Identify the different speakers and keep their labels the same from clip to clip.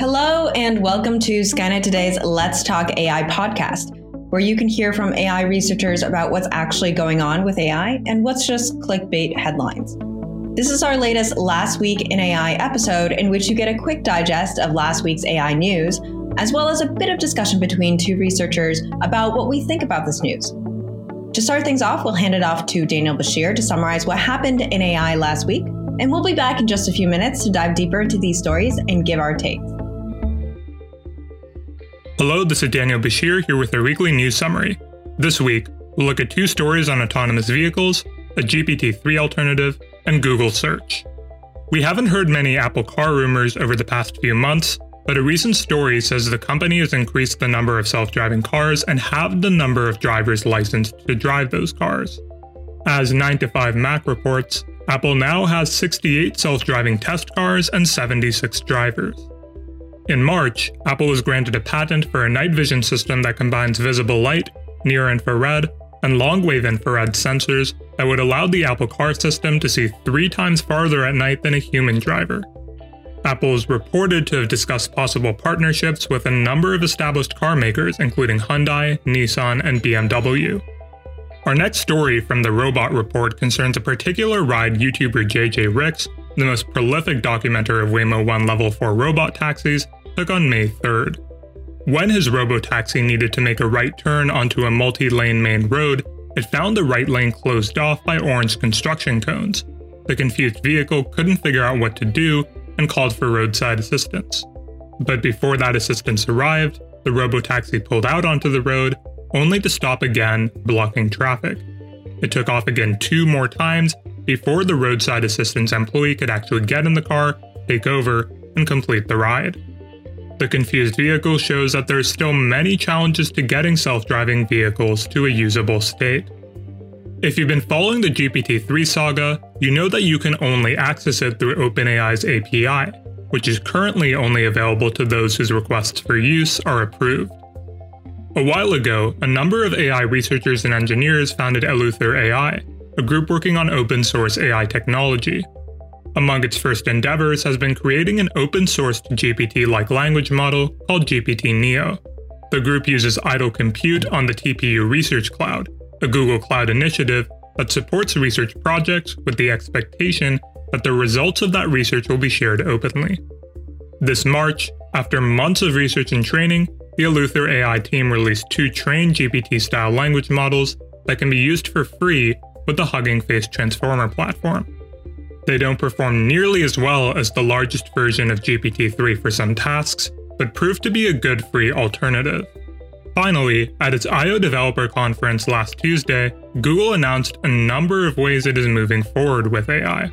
Speaker 1: Hello, and welcome to Skynet Today's Let's Talk AI podcast, where you can hear from AI researchers about what's actually going on with AI and what's just clickbait headlines. This is our latest Last Week in AI episode, in which you get a quick digest of last week's AI news, as well as a bit of discussion between two researchers about what we think about this news. To start things off, we'll hand it off to Daniel Bashir to summarize what happened in AI last week, and we'll be back in just a few minutes to dive deeper into these stories and give our takes.
Speaker 2: Hello, this is Daniel Bashir here with our weekly news summary. This week, we'll look at two stories on autonomous vehicles, a GPT 3 alternative, and Google search. We haven't heard many Apple car rumors over the past few months, but a recent story says the company has increased the number of self driving cars and halved the number of drivers licensed to drive those cars. As 9 to 5 Mac reports, Apple now has 68 self driving test cars and 76 drivers. In March, Apple was granted a patent for a night vision system that combines visible light, near infrared, and long wave infrared sensors that would allow the Apple Car system to see three times farther at night than a human driver. Apple is reported to have discussed possible partnerships with a number of established car makers, including Hyundai, Nissan, and BMW. Our next story from the Robot Report concerns a particular ride YouTuber JJ Ricks, the most prolific documenter of Waymo 1 Level 4 robot taxis, took on May 3rd. When his robotaxi needed to make a right turn onto a multi lane main road, it found the right lane closed off by orange construction cones. The confused vehicle couldn't figure out what to do and called for roadside assistance. But before that assistance arrived, the robotaxi pulled out onto the road, only to stop again, blocking traffic. It took off again two more times before the roadside assistance employee could actually get in the car, take over, and complete the ride. The confused vehicle shows that there are still many challenges to getting self-driving vehicles to a usable state. If you've been following the GPT-3 saga, you know that you can only access it through OpenAI's API, which is currently only available to those whose requests for use are approved. A while ago, a number of AI researchers and engineers founded Eleuther AI, a group working on open source AI technology, among its first endeavors has been creating an open sourced GPT like language model called GPT Neo. The group uses idle compute on the TPU Research Cloud, a Google Cloud initiative that supports research projects with the expectation that the results of that research will be shared openly. This March, after months of research and training, the Eleuther AI team released two trained GPT style language models that can be used for free with the Hugging Face Transformer platform. They don't perform nearly as well as the largest version of GPT 3 for some tasks, but prove to be a good free alternative. Finally, at its I.O. Developer Conference last Tuesday, Google announced a number of ways it is moving forward with AI.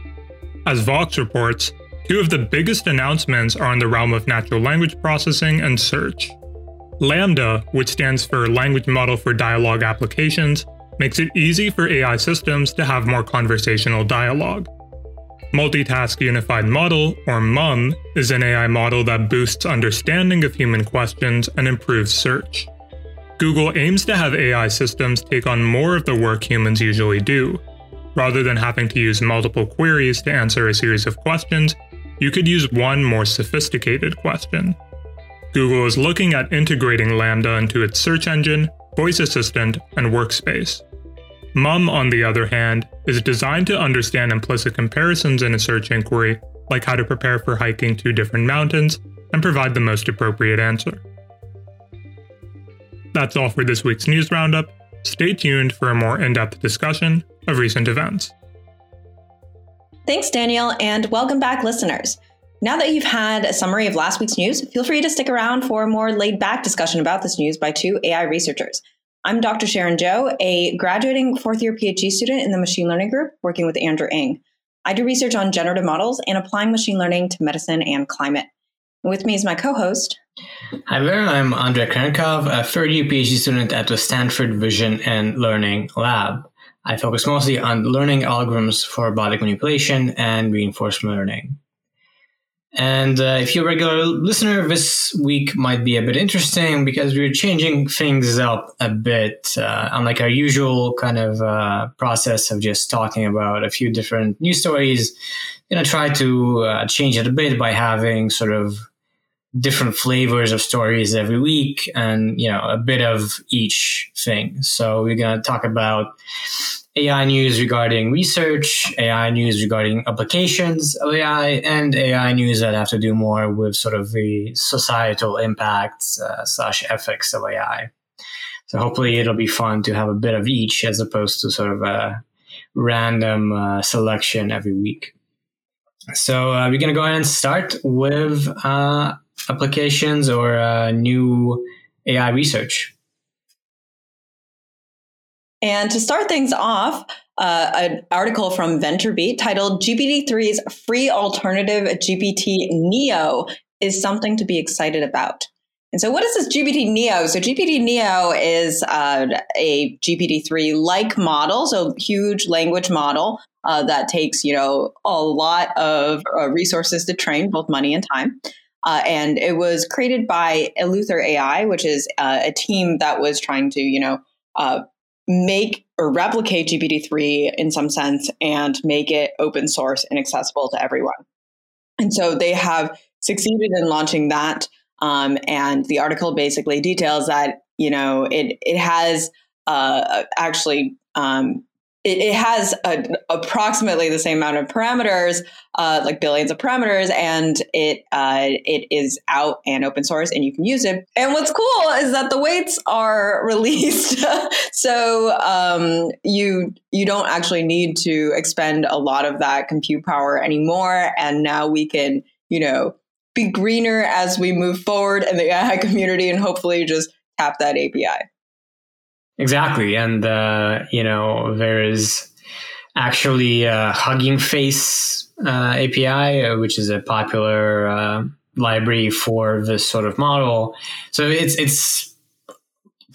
Speaker 2: As Vox reports, two of the biggest announcements are in the realm of natural language processing and search. LaMDA, which stands for Language Model for Dialogue Applications, makes it easy for AI systems to have more conversational dialogue. Multitask Unified Model, or MUM, is an AI model that boosts understanding of human questions and improves search. Google aims to have AI systems take on more of the work humans usually do. Rather than having to use multiple queries to answer a series of questions, you could use one more sophisticated question. Google is looking at integrating LaMDA into its search engine, voice assistant, and workspace. MUM, on the other hand, is designed to understand implicit comparisons in a search inquiry, like how to prepare for hiking two different mountains, and provide the most appropriate answer. That's all for this week's news roundup. Stay tuned for a more in depth discussion of recent events.
Speaker 1: Thanks, Daniel, and welcome back, listeners. Now that you've had a summary of last week's news, feel free to stick around for a more laid back discussion about this news by two AI researchers. I'm Dr. Sharon Zhou, a graduating fourth year PhD student in the machine learning group working with Andrew Ng. I do research on generative models and applying machine learning to medicine and climate. with me is my co host.
Speaker 3: Hi there, I'm Andrey Kurenkov, a third year PhD student at the Stanford Vision and Learning Lab. I focus mostly on learning algorithms for robotic manipulation and reinforcement learning. And uh, if you're a regular listener, this week might be a bit interesting because we're changing things up a bit, uh, unlike our usual kind of uh, process of just talking about a few different news stories. You know, try to uh, change it a bit by having sort of different flavors of stories every week and, you know, a bit of each thing. So we're going to talk about AI news regarding research, AI news regarding applications of AI, and AI news that have to do more with sort of the societal impacts uh, slash ethics of AI. So hopefully it'll be fun to have a bit of each as opposed to sort of a random uh, selection every week. So uh, we're going to go ahead and start with uh, applications or uh, new AI research.
Speaker 1: And to start things off, uh, an article from VentureBeat titled GPT-3's free alternative GPT Neo is something to be excited about. And so, what is this GPT Neo? So, GPT Neo is uh, a GPT-3 like model, so huge language model uh, that takes you know a lot of uh, resources to train, both money and time. Uh, and it was created by Eleuther AI, which is uh, a team that was trying to you know uh, make or replicate GPT-3 in some sense and make it open source and accessible to everyone. And so they have succeeded in launching that. Um, and the article basically details that you know it it has uh, actually um, it, it has a, approximately the same amount of parameters, uh, like billions of parameters, and it uh, it is out and open source, and you can use it. And what's cool is that the weights are released, so um, you you don't actually need to expend a lot of that compute power anymore. And now we can, you know, be greener as we move forward in the AI community, and hopefully just tap that API.
Speaker 3: Exactly. And, uh, you know, there is actually a Hugging Face uh, API, uh, which is a popular uh, library for this sort of model. So it's, it's,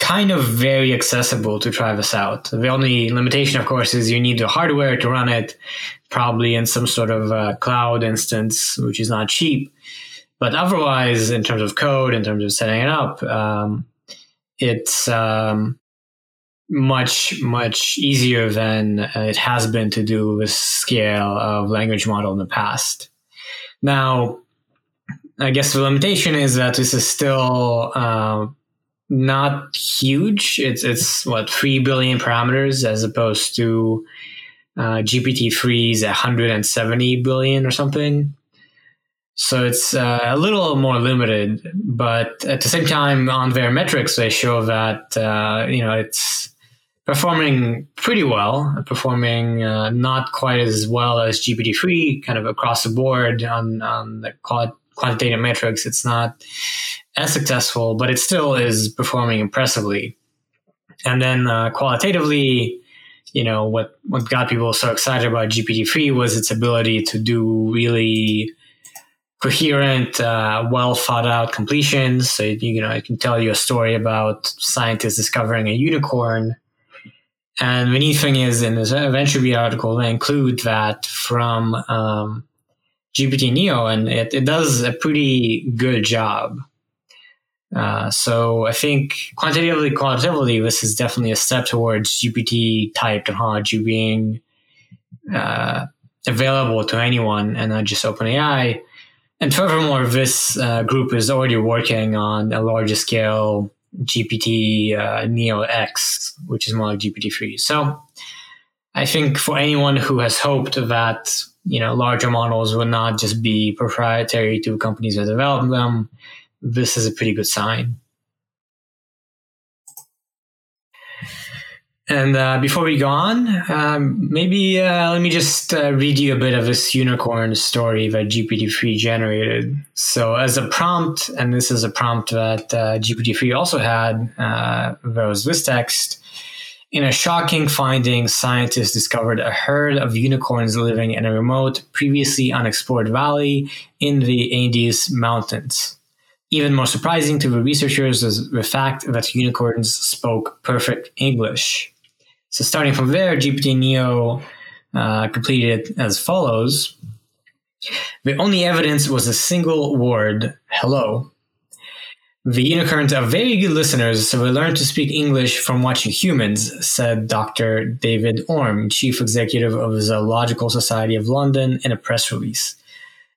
Speaker 3: kind of very accessible to try this out. The only limitation, of course, is you need the hardware to run it, probably in some sort of uh, cloud instance, which is not cheap. But otherwise, in terms of code, in terms of setting it up, um, it's um, much much easier than it has been to do with scale of language model in the past. Now, I guess the limitation is that this is still uh, not huge. It's it's what three billion parameters as opposed to uh, GPT 3's 170 billion or something. So it's uh, a little more limited, but at the same time, on their metrics, they show that uh, you know it's performing pretty well, performing uh, not quite as well as GPT-3 kind of across the board on, on the quantitative metrics. It's not as successful, but it still is performing impressively. And then uh, qualitatively, you know, what, what got people so excited about GPT-3 was its ability to do really coherent, uh, well thought out completions. So, you know, it can tell you a story about scientists discovering a unicorn and the neat thing is, in this VentureBeat article, they include that from um, GPT Neo, and it, it does a pretty good job. Uh, so I think quantitatively, qualitatively, this is definitely a step towards GPT type technology being uh, available to anyone and not just OpenAI. And furthermore, this uh, group is already working on a larger scale GPT uh, Neo X, which is more like GPT three. So I think for anyone who has hoped that you know larger models would not just be proprietary to companies that develop them, this is a pretty good sign. And uh, before we go on, um, maybe uh, let me just uh, read you a bit of this unicorn story that GPT-3 generated. So, as a prompt, and this is a prompt that uh, GPT-3 also had, uh, there was this text. In a shocking finding, scientists discovered a herd of unicorns living in a remote, previously unexplored valley in the Andes Mountains. Even more surprising to the researchers was the fact that unicorns spoke perfect English. So starting from there, GPT Neo uh, completed as follows. The only evidence was a single word, hello. The unicorns are very good listeners, so we learned to speak English from watching humans, said Dr. David Orme, chief executive of the Zoological Society of London, in a press release.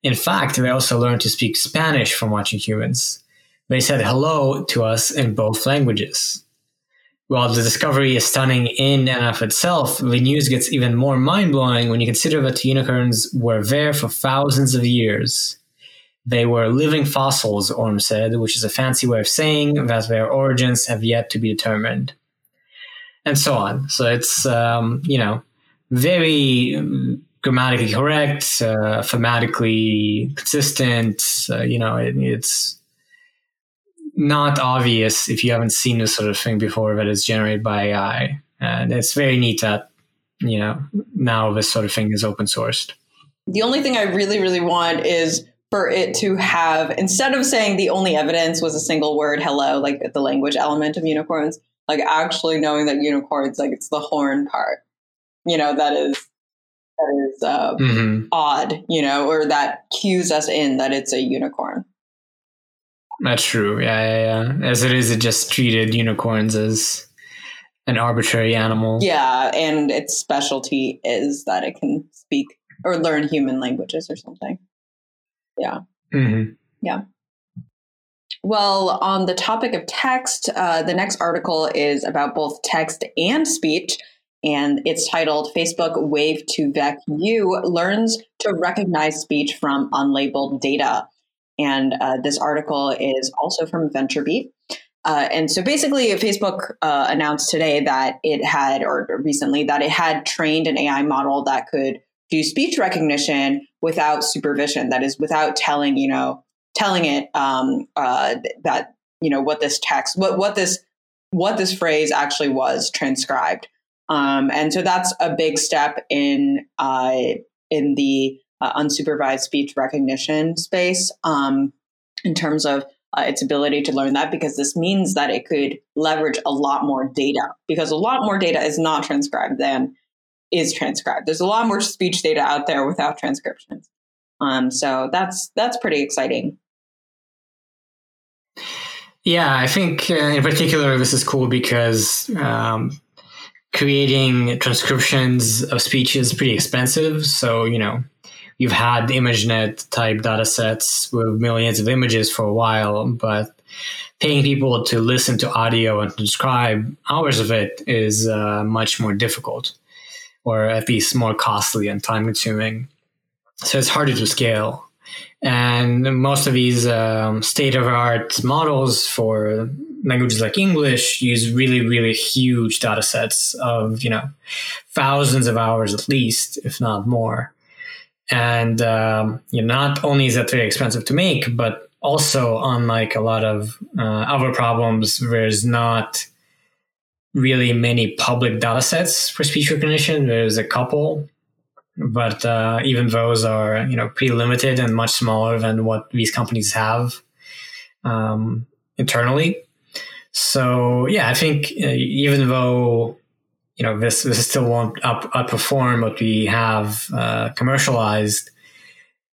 Speaker 3: In fact, they also learned to speak Spanish from watching humans. They said hello to us in both languages. While the discovery is stunning in and of itself, the news gets even more mind blowing when you consider that unicorns were there for thousands of years. They were living fossils, Orm said, which is a fancy way of saying that their origins have yet to be determined. And so on. So it's, um, you know, very grammatically correct, uh, thematically consistent. Uh, you know, it, it's not obvious if you haven't seen this sort of thing before that is generated by AI. And it's very neat that, you know, now this sort of thing is open sourced.
Speaker 1: The only thing I really, really want is for it to have, instead of saying the only evidence was a single word, hello, like the language element of unicorns, like actually knowing that unicorns, like it's the horn part, you know, that is that is uh, mm-hmm. odd, you know, or that cues us in that it's a unicorn.
Speaker 3: That's true. Yeah, yeah, yeah. As it is, it just treated unicorns as an arbitrary animal.
Speaker 1: Yeah, and its specialty is that it can speak or learn human languages or something. Yeah. Mm-hmm. Yeah. Well, on the topic of text, uh, the next article is about both text and speech, and it's titled Facebook Wav2vec-U Learns to Recognize Speech from Unlabeled Data. And uh, this article is also from VentureBeat. Uh, and so basically, Facebook uh, announced today that it had, or recently, that it had trained an AI model that could do speech recognition without supervision. That is, without telling, you know, telling it um, uh, that you know what this text, what what this what this phrase actually was transcribed. Um, and so that's a big step in uh, in the uh, unsupervised speech recognition space um, in terms of uh, its ability to learn that because this means that it could leverage a lot more data because a lot more data is not transcribed than is transcribed. There's a lot more speech data out there without transcriptions. Um, so that's that's pretty exciting.
Speaker 3: Yeah, I think uh, in particular this is cool because um, creating transcriptions of speech is pretty expensive. So you know you've had ImageNet type data sets with millions of images for a while, but paying people to listen to audio and transcribe hours of it is uh, much more difficult, or at least more costly and time consuming. So it's harder to scale. And most of these um, state of art models for languages like English use really, really huge data sets of, you know, thousands of hours at least, if not more. And um, you know, not only is that very expensive to make, but also unlike a lot of uh, other problems, there's not really many public data sets for speech recognition. There's a couple, but uh, even those are you know pretty limited and much smaller than what these companies have um, internally. So yeah, I think uh, even though you know this this still won't up, outperform what we have uh, commercialized.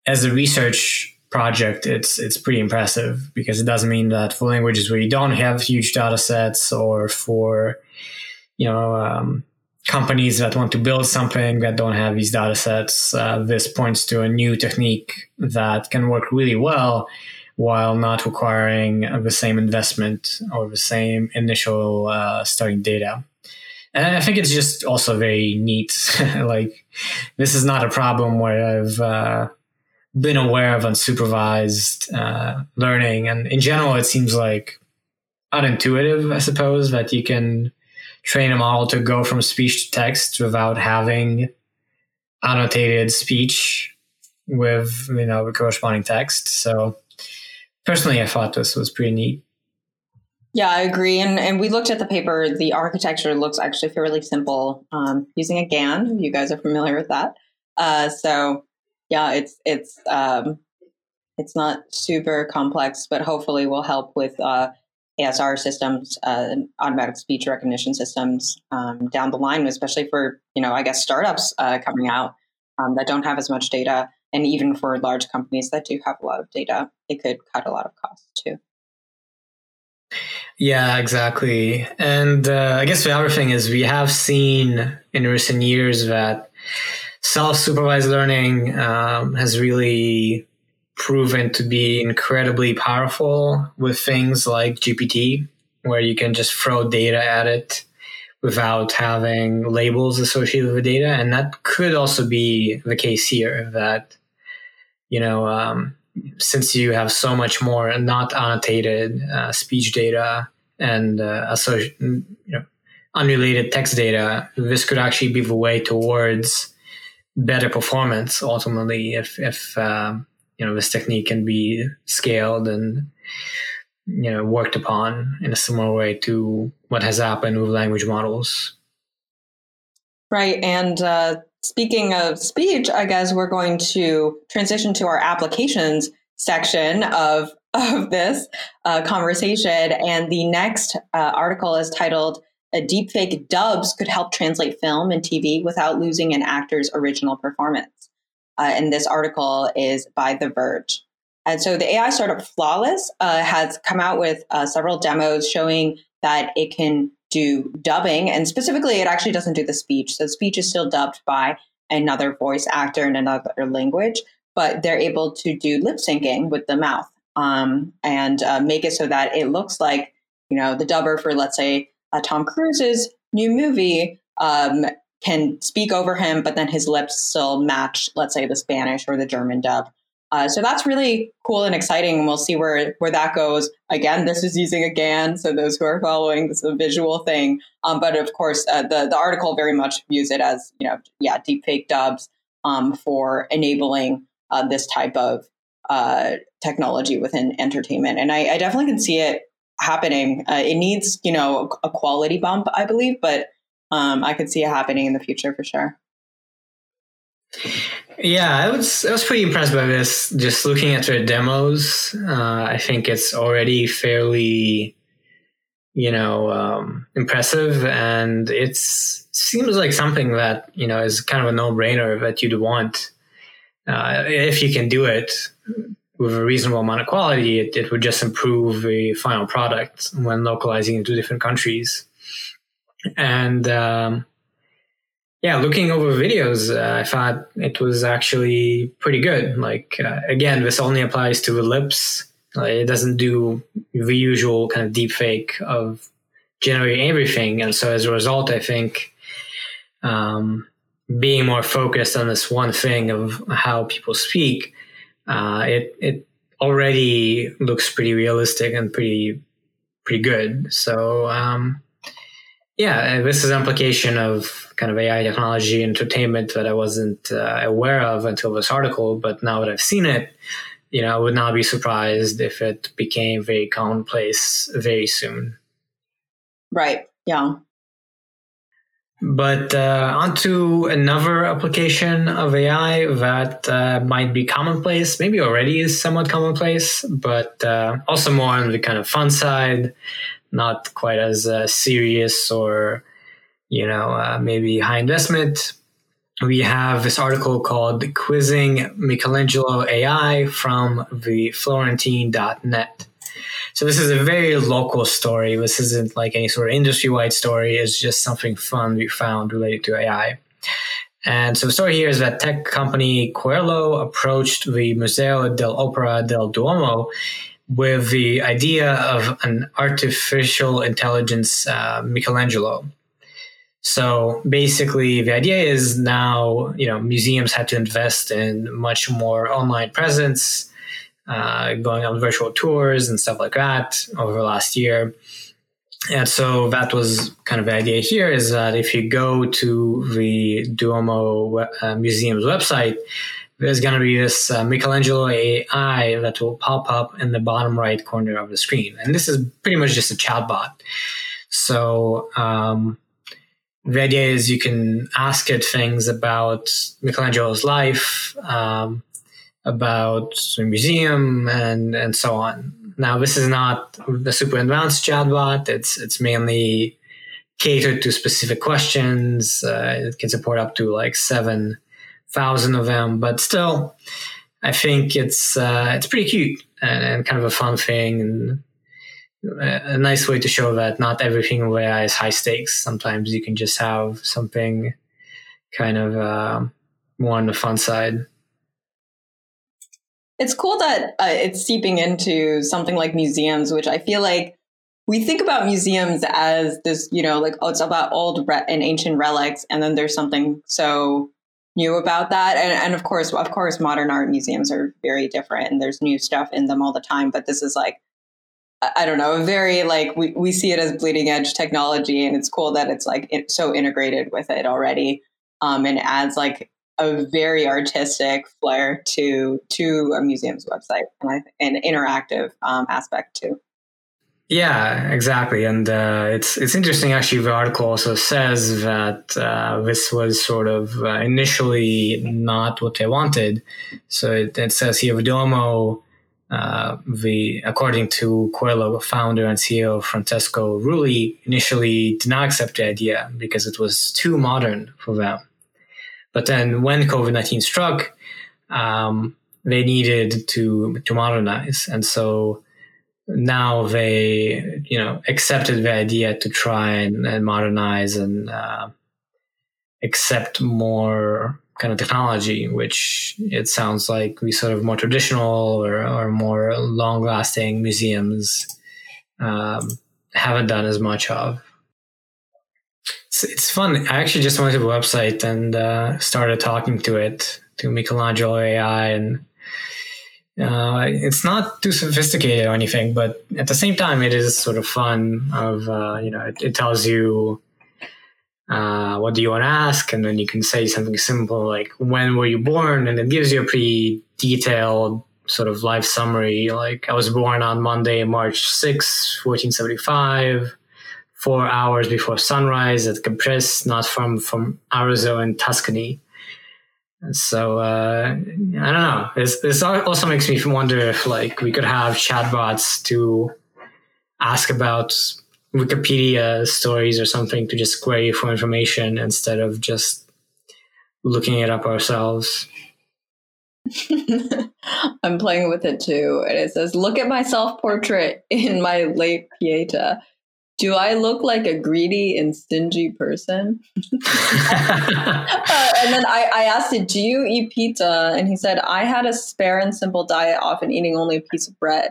Speaker 3: As a research project it's it's pretty impressive because it doesn't mean that for languages where you don't have huge data sets or for you know um, companies that want to build something that don't have these data sets uh, this points to a new technique that can work really well while not requiring the same investment or the same initial uh, starting data and I think it's just also very neat. like, this is not a problem where I've uh, been aware of unsupervised uh, learning. And in general, it seems like unintuitive, I suppose, that you can train a model to go from speech to text without having annotated speech with, you know, the corresponding text. So, personally, I thought this was pretty neat.
Speaker 1: Yeah, I agree. And and we looked at the paper. The architecture looks actually fairly simple, um, using a GAN. You guys are familiar with that. Uh, so yeah, it's it's um, it's not super complex, but hopefully will help with uh, ASR systems, uh, automatic speech recognition systems um, down the line, especially for you know I guess startups uh, coming out um, that don't have as much data, and even for large companies that do have a lot of data, it could cut a lot of costs too.
Speaker 3: Yeah, exactly. And uh, I guess the other thing is we have seen in recent years that self-supervised learning um, has really proven to be incredibly powerful with things like GPT, where you can just throw data at it without having labels associated with the data. And that could also be the case here that, you know, um, since you have so much more not annotated uh, speech data and uh, you know, unrelated text data, this could actually be the way towards better performance ultimately if, if uh, you know, this technique can be scaled and you know worked upon in a similar way to what has happened with language models.
Speaker 1: Right, and uh, speaking of speech, I guess we're going to transition to our applications section of of this uh, conversation, and the next uh, article is titled "A Deepfake Dubs Could Help Translate Film and TV Without Losing an Actor's Original Performance." Uh, and this article is by The Verge. And so the AI startup Flawless uh, has come out with uh, several demos showing that it can do dubbing. And specifically, it actually doesn't do the speech. So speech is still dubbed by another voice actor in another language, but they're able to do lip syncing with the mouth um, and uh, make it so that it looks like, you know, the dubber for, let's say, uh, Tom Cruise's new movie um, can speak over him, but then his lips still match, let's say, the Spanish or the German dub. Uh, so that's really cool and exciting, we'll see where where that goes. Again, this is using a GAN, so those who are following, this is a visual thing. Um, but of course, uh, the the article very much views it as you know, yeah, deepfake dubs um, for enabling uh, this type of uh, technology within entertainment, and I, I, definitely can see it happening. Uh, it needs you know a quality bump, I believe, but um, I could see it happening in the future for sure.
Speaker 3: Yeah, I was I was pretty impressed by this. Just looking at their demos, uh, I think it's already fairly, you know, um, impressive, and it seems like something that you know is kind of a no brainer that you'd want uh, if you can do it with a reasonable amount of quality. It, it would just improve the final product when localizing into different countries, and. Um, yeah, looking over videos, uh, I thought it was actually pretty good. Like, uh, again, this only applies to the lips. it doesn't do the usual kind of deep fake of generating everything. And so as a result, I think um, being more focused on this one thing of how people speak, uh, it, it already looks pretty realistic and pretty, pretty good. So, um, yeah, this is an application of kind of AI technology entertainment that I wasn't uh, aware of until this article. But now that I've seen it, you know, I would not be surprised if it became very commonplace very soon.
Speaker 1: Right. Yeah.
Speaker 3: But uh, onto another application of AI that uh, might be commonplace, maybe already is somewhat commonplace, but uh, also more on the kind of fun side not quite as uh, serious or you know uh, maybe high investment. We have this article called quizzing michelangelo ai from the florentine.net so this is a very local story. This isn't like any sort of industry-wide story. It's just something fun we found related to ai and so the story here is that tech company Querlo approached the Museo dell'Opera del Duomo with the idea of an artificial intelligence uh, Michelangelo. So basically, the idea is now you know museums had to invest in much more online presence, uh, going on virtual tours and stuff like that over the last year. And so that was kind of the idea here is that if you go to the Duomo uh, Museum's website, there's going to be this uh, Michelangelo AI that will pop up in the bottom right corner of the screen. And this is pretty much just a chatbot. So um, the idea is you can ask it things about Michelangelo's life, um, about the museum, and and so on. Now, this is not the super advanced chatbot. It's it's mainly catered to specific questions. Uh, it can support up to like seven thousand of them, but still, I think it's uh, it's pretty cute and, and, kind of a fun thing and a, a nice way to show that not everything in AI is high stakes. Sometimes you can just have something kind of uh, more on the fun side.
Speaker 1: it's cool that uh, it's seeping into something like museums, which I feel like we think about museums as this, you know, like oh, it's about old re- and ancient relics, and then there's something so new about that. And, and of course, of course, modern art museums are very different, and there's new stuff in them all the time. But this is like, I don't know, a very like we we see it as bleeding edge technology, and it's cool that it's like it's so integrated with it already, um, and adds like a very artistic flair to to a museum's website and an interactive um, aspect too.
Speaker 3: Yeah, exactly, and uh, it's it's interesting. Actually, the article also says that uh, this was sort of uh, initially not what they wanted. So it, it says here, Duomo, uh, the according to Querlo founder and CEO Francesco Rulli, initially did not accept the idea because it was too modern for them. But then when COVID nineteen struck, um, they needed to to modernize, and so now they you know accepted the idea to try and, and modernize and uh, accept more kind of technology which it sounds like we sort of more traditional or, or more long lasting museums um, haven't done as much of. It's, it's fun i actually just went to the website and uh, started talking to it to michelangelo ai and uh, it's not too sophisticated or anything, but at the same time, it is sort of fun. Of uh, you know, it, it tells you uh, what do you want to ask, and then you can say something simple like when were you born, and it gives you a pretty detailed sort of life summary. Like I was born on Monday, March 6, 1475, four hours before sunrise at Caprese, not from from Arezzo in Tuscany. So uh, I don't know. This, this also makes me wonder if like we could have chatbots to ask about Wikipedia stories or something to just query for information instead of just looking it up ourselves.
Speaker 1: I'm playing with it too, and it says, "Look at my self portrait in my late Pieta do I look like a greedy and stingy person? uh, and then I, I asked it, do you eat pizza? And he said, I had a spare and simple diet, often eating only a piece of bread.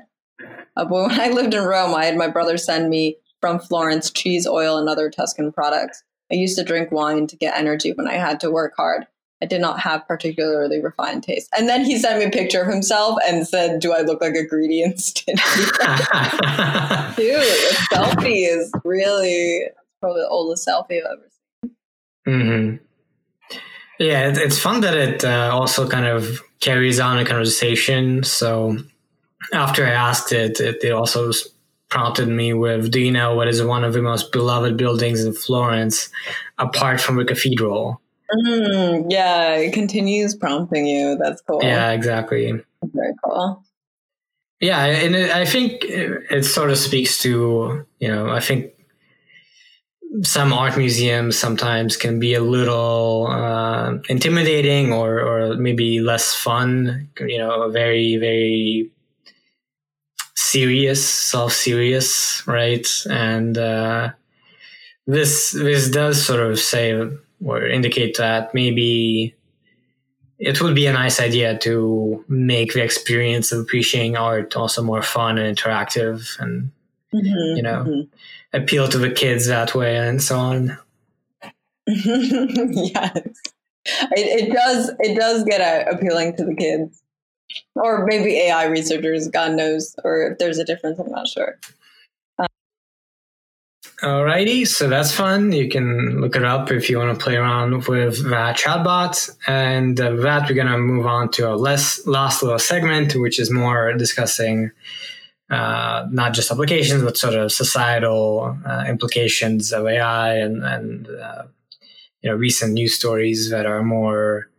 Speaker 1: Uh, but when I lived in Rome, I had my brother send me from Florence cheese, oil, and other Tuscan products. I used to drink wine to get energy when I had to work hard. I did not have particularly refined taste. And then he sent me a picture of himself and said, Do I look like a greedy and stingy? Dude, a selfie is really probably the oldest selfie I've ever seen.
Speaker 3: Mm-hmm. Yeah, it's fun that it uh, also kind of carries on a conversation. So after I asked it, it, it also prompted me with Do you know what is one of the most beloved buildings in Florence apart from the cathedral?
Speaker 1: Mm, yeah, it continues prompting you. That's cool.
Speaker 3: Yeah, exactly.
Speaker 1: Very cool.
Speaker 3: Yeah, and it, I think it sort of speaks to, you know, I think some art museums sometimes can be a little uh, intimidating or, or maybe less fun, you know, very, very serious, self serious, right? And uh, this this does sort of say or indicate that maybe it would be a nice idea to make the experience of appreciating art also more fun and interactive and mm-hmm, you know mm-hmm. appeal to the kids that way and so on.
Speaker 1: Yes. It, it, does it does get uh, appealing to the kids. Or maybe ai researchers god knows or if there's a difference i'm not sure
Speaker 3: Alrighty, so that's fun. You can look it up if you want to play around with that chatbot. And uh, that we're gonna move on to our less, last little segment, which is more discussing uh, not just applications, but sort of societal uh, implications of AI and, and uh, you know recent news stories that are more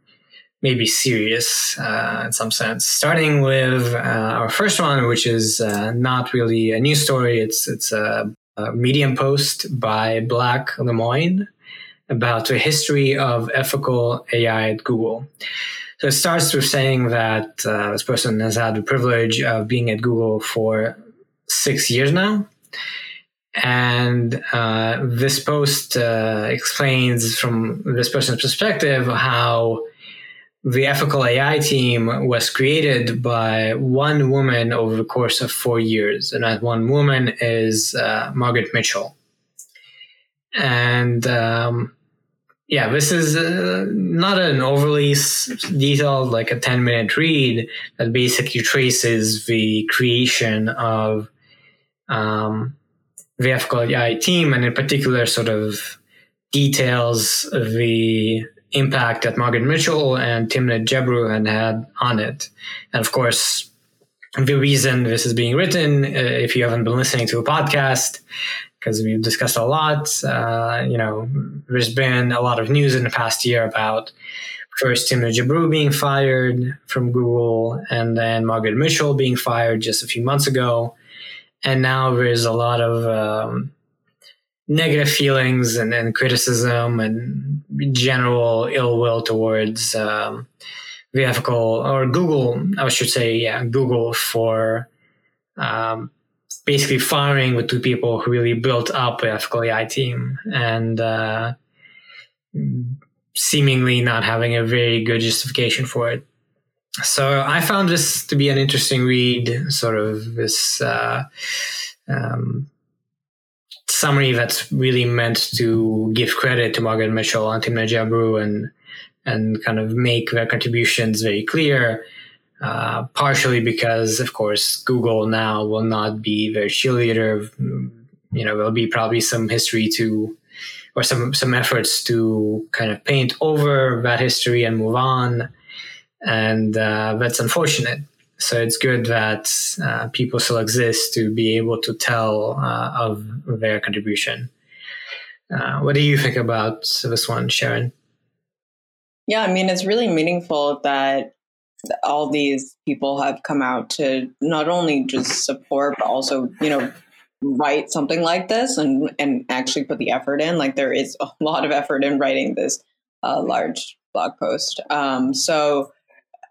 Speaker 3: maybe serious uh, in some sense. Starting with uh, our first one, which is not really a news story. It's it's a a Medium post by Blake Lemoine about the history of ethical AI at Google. So it starts with saying that uh, this person has had the privilege of being at Google for six years now. And uh, this post uh, explains from this person's perspective how the ethical AI team was created by one woman over the course of four years, and that one woman is uh, Margaret Mitchell. And um, yeah, this is uh, not an overly detailed, like a 10 minute read that basically traces the creation of um, the ethical AI team, and in particular, sort of details the impact that Margaret Mitchell and Timnit Gebru had had on it. And of course, the reason this is being written, uh, if you haven't been listening to a podcast, because we've discussed a lot, uh, you know, there's been a lot of news in the past year about first Timnit Gebru being fired from Google and then Margaret Mitchell being fired just a few months ago. And now there's a lot of um, negative feelings and, and criticism and general ill will towards um, or Google, I should say, yeah, Google for um, basically firing the two people who really built up the ethical AI team and uh, seemingly not having a very good justification for it. So I found this to be an interesting read, sort of this uh, um, summary that's really meant to give credit to Margaret Mitchell and Timnit Gebru and and kind of make their contributions very clear. Uh, partially because, of course, Google now will not be their cheerleader. You know, there'll be probably some history to, or some some efforts to kind of paint over that history and move on, and uh, that's unfortunate. So it's good that uh, people still exist to be able to tell uh, of their contribution. Uh, what do you think about this one, Sharon?
Speaker 1: Yeah, I mean, it's really meaningful that all these people have come out to not only just support, but also, you know, write something like this and, and actually put the effort in. Like there is a lot of effort in writing this uh, large blog post. Um, so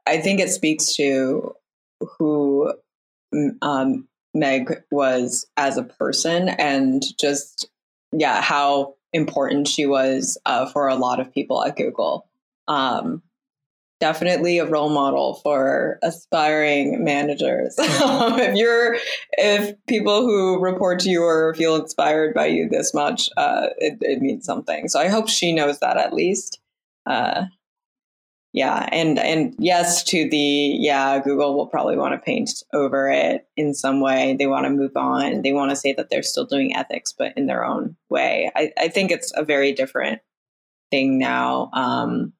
Speaker 1: I think it speaks to who um, Meg was as a person and just, yeah, how important she was uh, for a lot of people at Google. Um, definitely a role model for aspiring managers. if you're, if people who report to you or feel inspired by you this much, uh, it, it means something. So I hope she knows that at least. Uh, yeah and and yes to the yeah google will probably want to paint over it in some way. They want to move on. They want to say that they're still doing ethics but in their own way. I, I think it's a very different thing now um,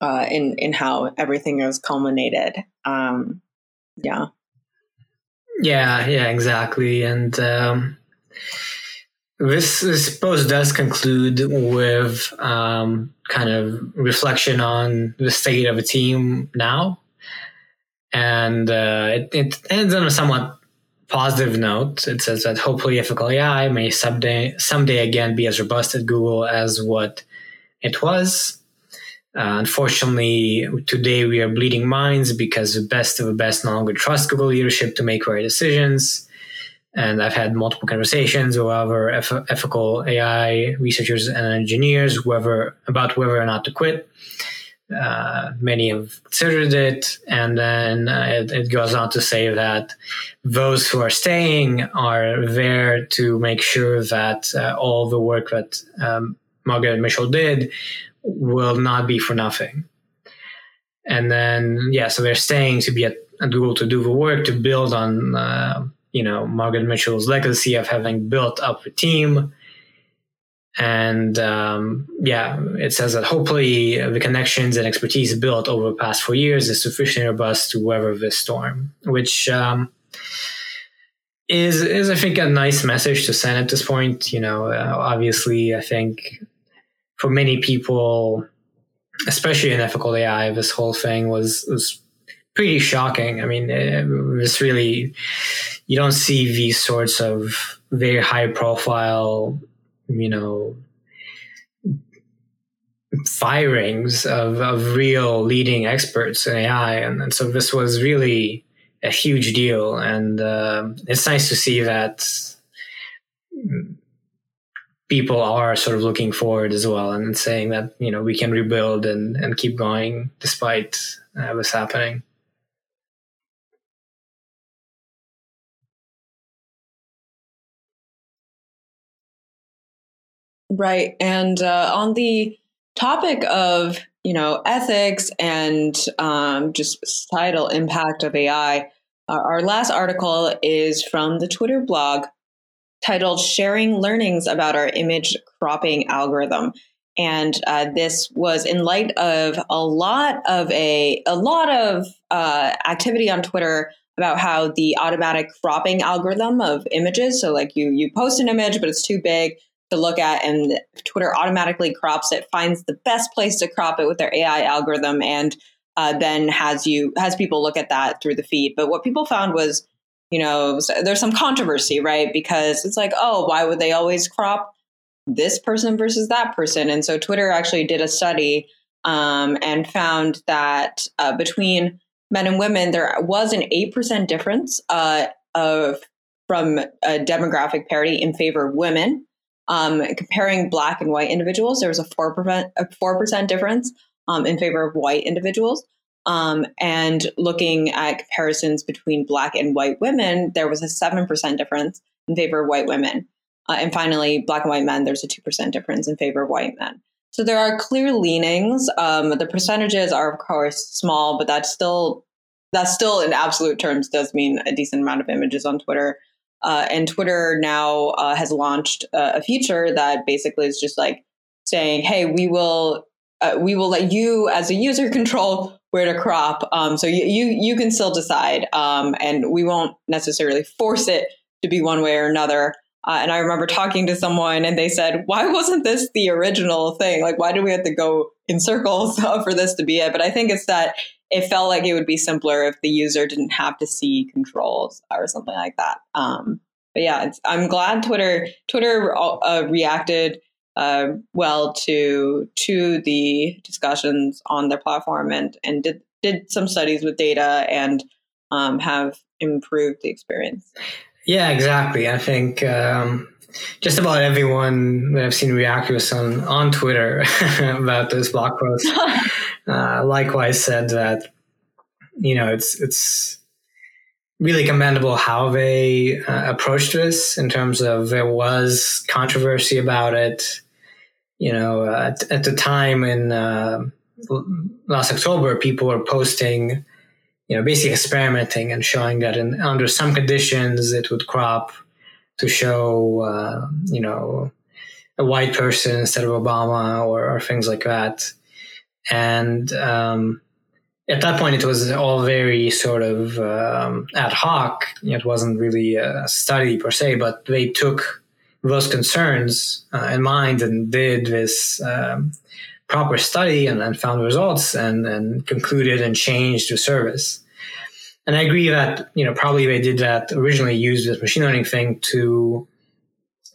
Speaker 1: uh, in in how everything is culminated. Um, yeah.
Speaker 3: Yeah yeah exactly and um, this, this post does conclude with um, kind of reflection on the state of a team now. And uh, it, it, ends on a somewhat positive note. It says that hopefully ethical AI may someday, someday again be as robust at Google as what it was. Uh, unfortunately, today we are bleeding minds because the best of the best no longer trust Google leadership to make right decisions. And I've had multiple conversations with other ethical AI researchers and engineers, whoever about whether or not to quit. Uh, many have considered it, and then uh, it, it, goes on to say that those who are staying are there to make sure that uh, all the work that um, Margaret Mitchell did will not be for nothing. And then, yeah, so they're staying to be at, at Google to do the work to build on uh, you know Margaret Mitchell's legacy of having built up a team. And um, yeah, it says that hopefully the connections and expertise built over the past four years is sufficiently robust to weather this storm, which um, is is I think a nice message to send at this point. You know, uh, obviously, I think for many people, especially in ethical AI, this whole thing was was pretty shocking. I mean, it was really you don't see these sorts of very high profile, you know, firings of, of real leading experts in AI. And, and so this was really a huge deal. And uh, it's nice to see that people are sort of looking forward as well and saying that you know we can rebuild and and keep going despite uh, what's happening.
Speaker 1: Right. And uh, on the topic of, you know, ethics and um, just societal impact of AI, uh, our last article is from the Twitter blog titled Sharing Learnings About Our Image Cropping Algorithm. And uh, this was in light of a lot of a a lot of uh, activity on Twitter about how the automatic cropping algorithm of images. So, like you you post an image, but it's too big to look at, and Twitter automatically crops it, finds the best place to crop it with their AI algorithm, and uh, then has you has people look at that through the feed. But what people found was, you know, there's some controversy, right? Because it's like, oh, why would they always crop this person versus that person? And so Twitter actually did a study um, and found that uh, between men and women, there was an eight percent difference uh, of from a demographic parity in favor of women um, comparing black and white individuals, there was a four percent a four percent difference um, in favor of white individuals. Um, and looking at comparisons between black and white women, there was a seven percent difference in favor of white women. Uh, and finally, black and white men, there's a two percent difference in favor of white men. So there are clear leanings. Um, the percentages are, of course, small, but that's still that still, in absolute terms, does mean a decent amount of images on Twitter. Uh, and Twitter now uh, has launched uh, a feature that basically is just like saying, "Hey, we will uh, we will let you as a user control where to crop. Um, so you, you you can still decide, um, and we won't necessarily force it to be one way or another." Uh, and I remember talking to someone, and they said, "Why wasn't this the original thing? Like, why did we have to go in circles for this to be it?" But I think it's that it felt like it would be simpler if the user didn't have to see controls or something like that. Um, but yeah, I'm glad Twitter Twitter uh, reacted uh, well to to the discussions on their platform and and did did some studies with data and um, have improved the experience.
Speaker 3: Yeah, exactly. I think um, just about everyone that I've seen react to us on, on Twitter about this blog post uh, likewise said that you know it's it's really commendable how they uh, approached this in terms of there was controversy about it. You know, uh, at, at, the time in uh, last October, people were posting, you know, basically experimenting and showing that in under some conditions it would crop to show, uh, you know, a white person instead of Obama or, or things like that. And um, at that point, it was all very sort of um, ad hoc. It wasn't really a study per se, but they took those concerns uh, in mind and did this um, proper study and, found results and, and concluded and changed the service. And I agree that, you know, probably they did that originally use this machine learning thing to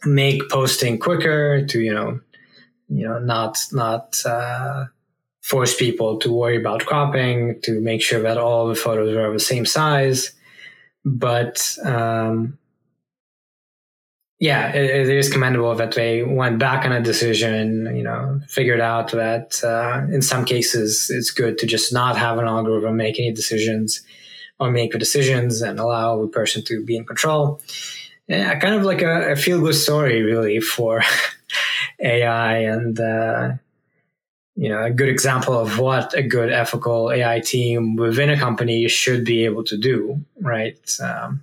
Speaker 3: make posting quicker, to, you know, you know, not, not, uh, force people to worry about cropping, to make sure that all the photos are of the same size. But, um, yeah, it, it is commendable that they went back on a decision, you know, figured out that uh, in some cases it's good to just not have an algorithm make any decisions or make the decisions and allow the person to be in control. Yeah, kind of like a, a feel good story, really, for AI. And, uh, you know, a good example of what a good ethical AI team within a company should be able to do, right? Um,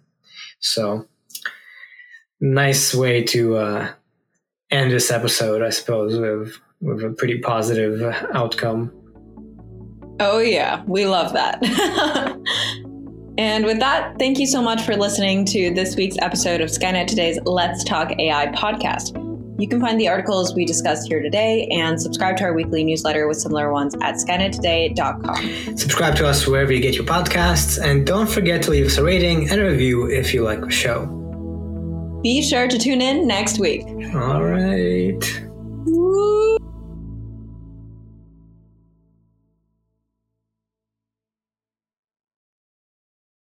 Speaker 3: so, nice way to uh, end this episode, I suppose, with with a pretty positive outcome.
Speaker 1: Oh yeah, we love that. and with that, thank you so much for listening to this week's episode of Skynet Today's Let's Talk AI podcast. You can find the articles we discussed here today and subscribe to our weekly newsletter with similar ones at skynettoday.com.
Speaker 3: Subscribe to us wherever you get your podcasts, and don't forget to leave us a rating and a review if you like the show.
Speaker 1: Be sure to tune in next week.
Speaker 3: All right. Woo.